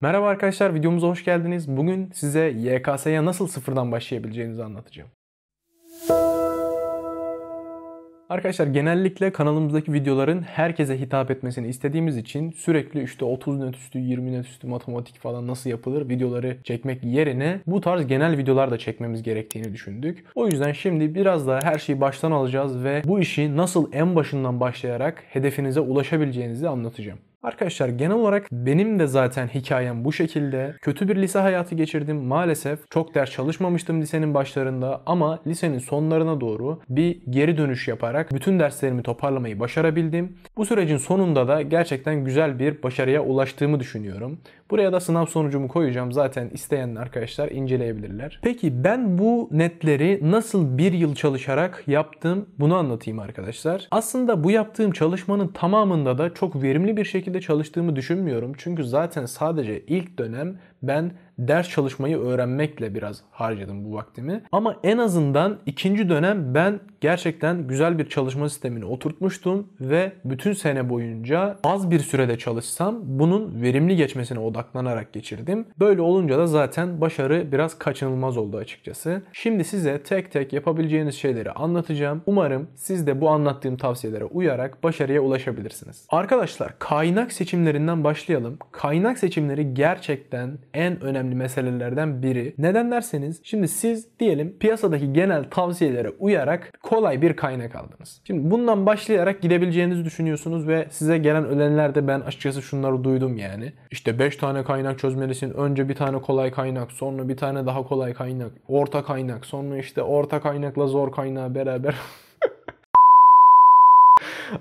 Merhaba arkadaşlar, videomuza hoş geldiniz. Bugün size YKS'ye nasıl sıfırdan başlayabileceğinizi anlatacağım. Arkadaşlar genellikle kanalımızdaki videoların herkese hitap etmesini istediğimiz için sürekli işte 30 net üstü, 20 net üstü matematik falan nasıl yapılır videoları çekmek yerine bu tarz genel videolar da çekmemiz gerektiğini düşündük. O yüzden şimdi biraz daha her şeyi baştan alacağız ve bu işi nasıl en başından başlayarak hedefinize ulaşabileceğinizi anlatacağım. Arkadaşlar genel olarak benim de zaten hikayem bu şekilde. Kötü bir lise hayatı geçirdim maalesef. Çok ders çalışmamıştım lisenin başlarında ama lisenin sonlarına doğru bir geri dönüş yaparak bütün derslerimi toparlamayı başarabildim. Bu sürecin sonunda da gerçekten güzel bir başarıya ulaştığımı düşünüyorum. Buraya da sınav sonucumu koyacağım. Zaten isteyen arkadaşlar inceleyebilirler. Peki ben bu netleri nasıl bir yıl çalışarak yaptım bunu anlatayım arkadaşlar. Aslında bu yaptığım çalışmanın tamamında da çok verimli bir şekilde çalıştığımı düşünmüyorum. Çünkü zaten sadece ilk dönem ben ders çalışmayı öğrenmekle biraz harcadım bu vaktimi. Ama en azından ikinci dönem ben gerçekten güzel bir çalışma sistemini oturtmuştum ve bütün sene boyunca az bir sürede çalışsam bunun verimli geçmesine odaklanarak geçirdim. Böyle olunca da zaten başarı biraz kaçınılmaz oldu açıkçası. Şimdi size tek tek yapabileceğiniz şeyleri anlatacağım. Umarım siz de bu anlattığım tavsiyelere uyarak başarıya ulaşabilirsiniz. Arkadaşlar kaynak seçimlerinden başlayalım. Kaynak seçimleri gerçekten en önemli meselelerden biri. Neden derseniz şimdi siz diyelim piyasadaki genel tavsiyelere uyarak kolay bir kaynak aldınız. Şimdi bundan başlayarak gidebileceğinizi düşünüyorsunuz ve size gelen ölenlerde ben açıkçası şunları duydum yani. İşte 5 tane kaynak çözmelisin. Önce bir tane kolay kaynak, sonra bir tane daha kolay kaynak, orta kaynak, sonra işte orta kaynakla zor kaynağı beraber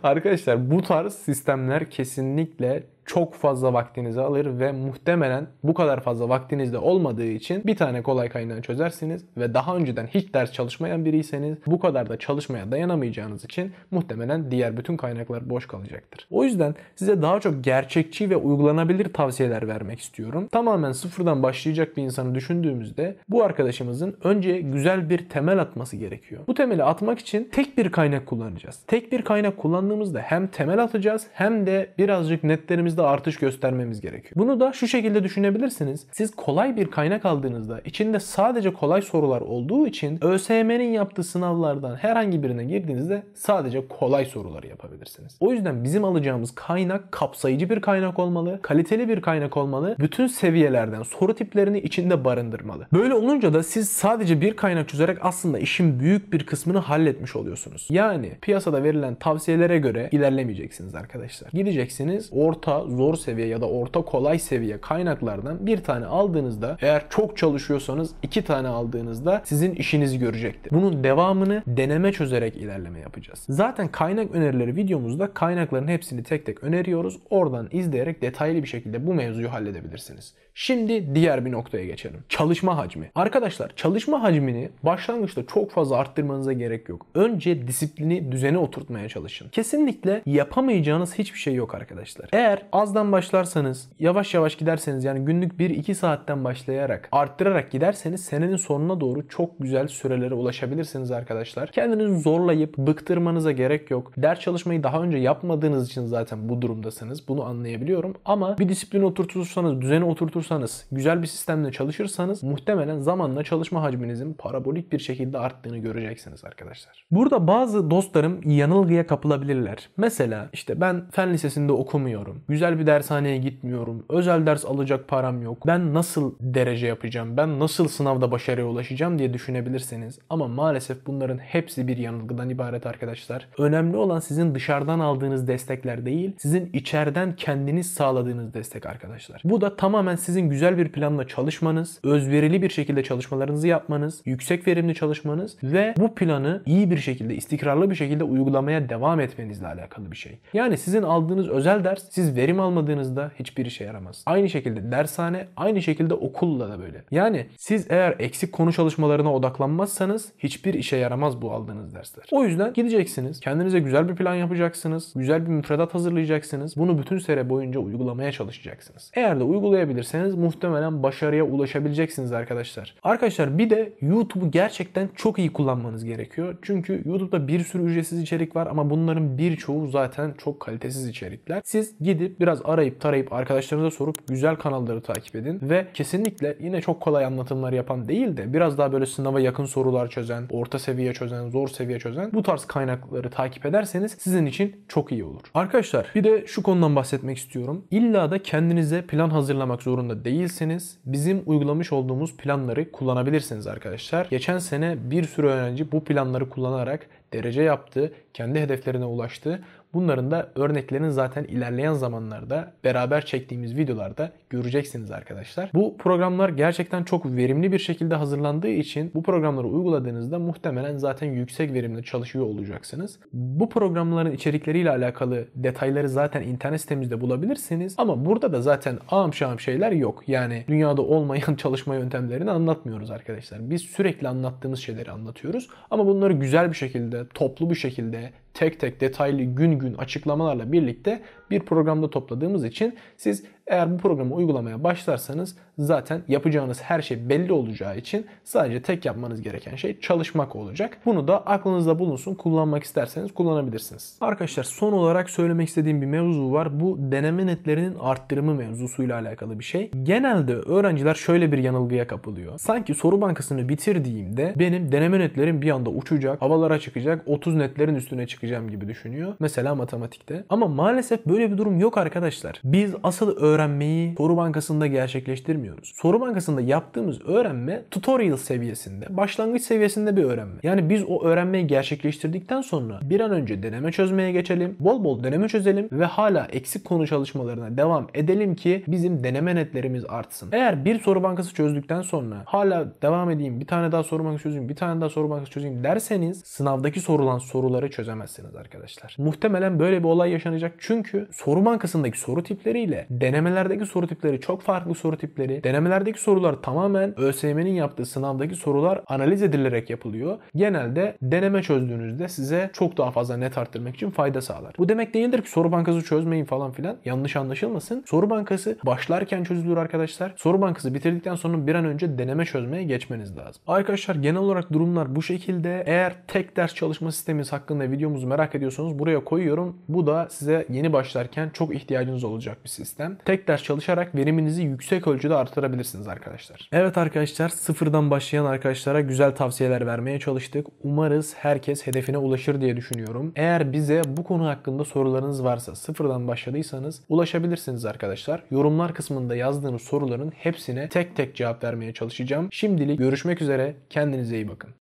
Arkadaşlar bu tarz sistemler kesinlikle çok fazla vaktinizi alır ve muhtemelen bu kadar fazla vaktinizde olmadığı için bir tane kolay kaynağı çözersiniz ve daha önceden hiç ders çalışmayan biriyseniz bu kadar da çalışmaya dayanamayacağınız için muhtemelen diğer bütün kaynaklar boş kalacaktır. O yüzden size daha çok gerçekçi ve uygulanabilir tavsiyeler vermek istiyorum. Tamamen sıfırdan başlayacak bir insanı düşündüğümüzde bu arkadaşımızın önce güzel bir temel atması gerekiyor. Bu temeli atmak için tek bir kaynak kullanacağız. Tek bir kaynak kullandığımızda hem temel atacağız hem de birazcık netlerimiz kendimizde artış göstermemiz gerekiyor. Bunu da şu şekilde düşünebilirsiniz. Siz kolay bir kaynak aldığınızda içinde sadece kolay sorular olduğu için ÖSYM'nin yaptığı sınavlardan herhangi birine girdiğinizde sadece kolay soruları yapabilirsiniz. O yüzden bizim alacağımız kaynak kapsayıcı bir kaynak olmalı, kaliteli bir kaynak olmalı, bütün seviyelerden soru tiplerini içinde barındırmalı. Böyle olunca da siz sadece bir kaynak çözerek aslında işin büyük bir kısmını halletmiş oluyorsunuz. Yani piyasada verilen tavsiyelere göre ilerlemeyeceksiniz arkadaşlar. Gideceksiniz orta, zor seviye ya da orta kolay seviye kaynaklardan bir tane aldığınızda eğer çok çalışıyorsanız iki tane aldığınızda sizin işinizi görecektir. Bunun devamını deneme çözerek ilerleme yapacağız. Zaten kaynak önerileri videomuzda kaynakların hepsini tek tek öneriyoruz. Oradan izleyerek detaylı bir şekilde bu mevzuyu halledebilirsiniz. Şimdi diğer bir noktaya geçelim. Çalışma hacmi. Arkadaşlar çalışma hacmini başlangıçta çok fazla arttırmanıza gerek yok. Önce disiplini düzene oturtmaya çalışın. Kesinlikle yapamayacağınız hiçbir şey yok arkadaşlar. Eğer azdan başlarsanız, yavaş yavaş giderseniz yani günlük 1-2 saatten başlayarak, arttırarak giderseniz senenin sonuna doğru çok güzel sürelere ulaşabilirsiniz arkadaşlar. Kendinizi zorlayıp bıktırmanıza gerek yok. Ders çalışmayı daha önce yapmadığınız için zaten bu durumdasınız. Bunu anlayabiliyorum. Ama bir disiplin oturtursanız, düzeni oturtursanız, güzel bir sistemle çalışırsanız muhtemelen zamanla çalışma hacminizin parabolik bir şekilde arttığını göreceksiniz arkadaşlar. Burada bazı dostlarım yanılgıya kapılabilirler. Mesela işte ben fen lisesinde okumuyorum. Güzel güzel bir dershaneye gitmiyorum. Özel ders alacak param yok. Ben nasıl derece yapacağım? Ben nasıl sınavda başarıya ulaşacağım diye düşünebilirsiniz. Ama maalesef bunların hepsi bir yanılgıdan ibaret arkadaşlar. Önemli olan sizin dışarıdan aldığınız destekler değil, sizin içeriden kendiniz sağladığınız destek arkadaşlar. Bu da tamamen sizin güzel bir planla çalışmanız, özverili bir şekilde çalışmalarınızı yapmanız, yüksek verimli çalışmanız ve bu planı iyi bir şekilde, istikrarlı bir şekilde uygulamaya devam etmenizle alakalı bir şey. Yani sizin aldığınız özel ders siz verim almadığınızda hiçbir işe yaramaz. Aynı şekilde dershane, aynı şekilde okulla da böyle. Yani siz eğer eksik konu çalışmalarına odaklanmazsanız hiçbir işe yaramaz bu aldığınız dersler. O yüzden gideceksiniz, kendinize güzel bir plan yapacaksınız, güzel bir müfredat hazırlayacaksınız. Bunu bütün sene boyunca uygulamaya çalışacaksınız. Eğer de uygulayabilirseniz muhtemelen başarıya ulaşabileceksiniz arkadaşlar. Arkadaşlar bir de YouTube'u gerçekten çok iyi kullanmanız gerekiyor. Çünkü YouTube'da bir sürü ücretsiz içerik var ama bunların birçoğu zaten çok kalitesiz içerikler. Siz gidip Biraz arayıp tarayıp arkadaşlarınıza sorup güzel kanalları takip edin. Ve kesinlikle yine çok kolay anlatımlar yapan değil de biraz daha böyle sınava yakın sorular çözen, orta seviye çözen, zor seviye çözen bu tarz kaynakları takip ederseniz sizin için çok iyi olur. Arkadaşlar bir de şu konudan bahsetmek istiyorum. İlla da kendinize plan hazırlamak zorunda değilseniz bizim uygulamış olduğumuz planları kullanabilirsiniz arkadaşlar. Geçen sene bir sürü öğrenci bu planları kullanarak derece yaptı, kendi hedeflerine ulaştı. Bunların da örneklerini zaten ilerleyen zamanlarda beraber çektiğimiz videolarda göreceksiniz arkadaşlar. Bu programlar gerçekten çok verimli bir şekilde hazırlandığı için bu programları uyguladığınızda muhtemelen zaten yüksek verimli çalışıyor olacaksınız. Bu programların içerikleriyle alakalı detayları zaten internet sitemizde bulabilirsiniz. Ama burada da zaten ağım şahım şeyler yok. Yani dünyada olmayan çalışma yöntemlerini anlatmıyoruz arkadaşlar. Biz sürekli anlattığımız şeyleri anlatıyoruz. Ama bunları güzel bir şekilde, toplu bir şekilde tek tek detaylı gün gün açıklamalarla birlikte bir programda topladığımız için siz eğer bu programı uygulamaya başlarsanız zaten yapacağınız her şey belli olacağı için sadece tek yapmanız gereken şey çalışmak olacak. Bunu da aklınızda bulunsun. Kullanmak isterseniz kullanabilirsiniz. Arkadaşlar son olarak söylemek istediğim bir mevzu var. Bu deneme netlerinin arttırımı mevzusuyla alakalı bir şey. Genelde öğrenciler şöyle bir yanılgıya kapılıyor. Sanki soru bankasını bitirdiğimde benim deneme netlerim bir anda uçacak, havalara çıkacak, 30 netlerin üstüne çıkacağım gibi düşünüyor. Mesela matematikte. Ama maalesef böyle bir durum yok arkadaşlar. Biz asıl öğrenmeyi soru bankasında gerçekleştirmiyoruz. Soru bankasında yaptığımız öğrenme tutorial seviyesinde, başlangıç seviyesinde bir öğrenme. Yani biz o öğrenmeyi gerçekleştirdikten sonra bir an önce deneme çözmeye geçelim. Bol bol deneme çözelim ve hala eksik konu çalışmalarına devam edelim ki bizim deneme netlerimiz artsın. Eğer bir soru bankası çözdükten sonra hala devam edeyim, bir tane daha soru bankası çözeyim, bir tane daha soru bankası çözeyim derseniz sınavdaki sorulan soruları çözemezsiniz arkadaşlar. Muhtemelen böyle bir olay yaşanacak çünkü soru bankasındaki soru tipleriyle denemelerdeki soru tipleri çok farklı soru tipleri. Denemelerdeki sorular tamamen ÖSYM'nin yaptığı sınavdaki sorular analiz edilerek yapılıyor. Genelde deneme çözdüğünüzde size çok daha fazla net arttırmak için fayda sağlar. Bu demek değildir ki soru bankası çözmeyin falan filan. Yanlış anlaşılmasın. Soru bankası başlarken çözülür arkadaşlar. Soru bankası bitirdikten sonra bir an önce deneme çözmeye geçmeniz lazım. Arkadaşlar genel olarak durumlar bu şekilde. Eğer tek ders çalışma sistemimiz hakkında videomuzu merak ediyorsanız buraya koyuyorum. Bu da size yeni başlarken çok ihtiyacınız olacak bir sistem. Tek ders çalışarak veriminizi yüksek ölçüde artırabilirsiniz arkadaşlar. Evet arkadaşlar sıfırdan başlayan arkadaşlara güzel tavsiyeler vermeye çalıştık. Umarız herkes hedefine ulaşır diye düşünüyorum. Eğer bize bu konu hakkında sorularınız varsa sıfırdan başladıysanız ulaşabilirsiniz arkadaşlar. Yorumlar kısmında yazdığınız soruların hepsine tek tek cevap vermeye çalışacağım. Şimdilik görüşmek üzere. Kendinize iyi bakın.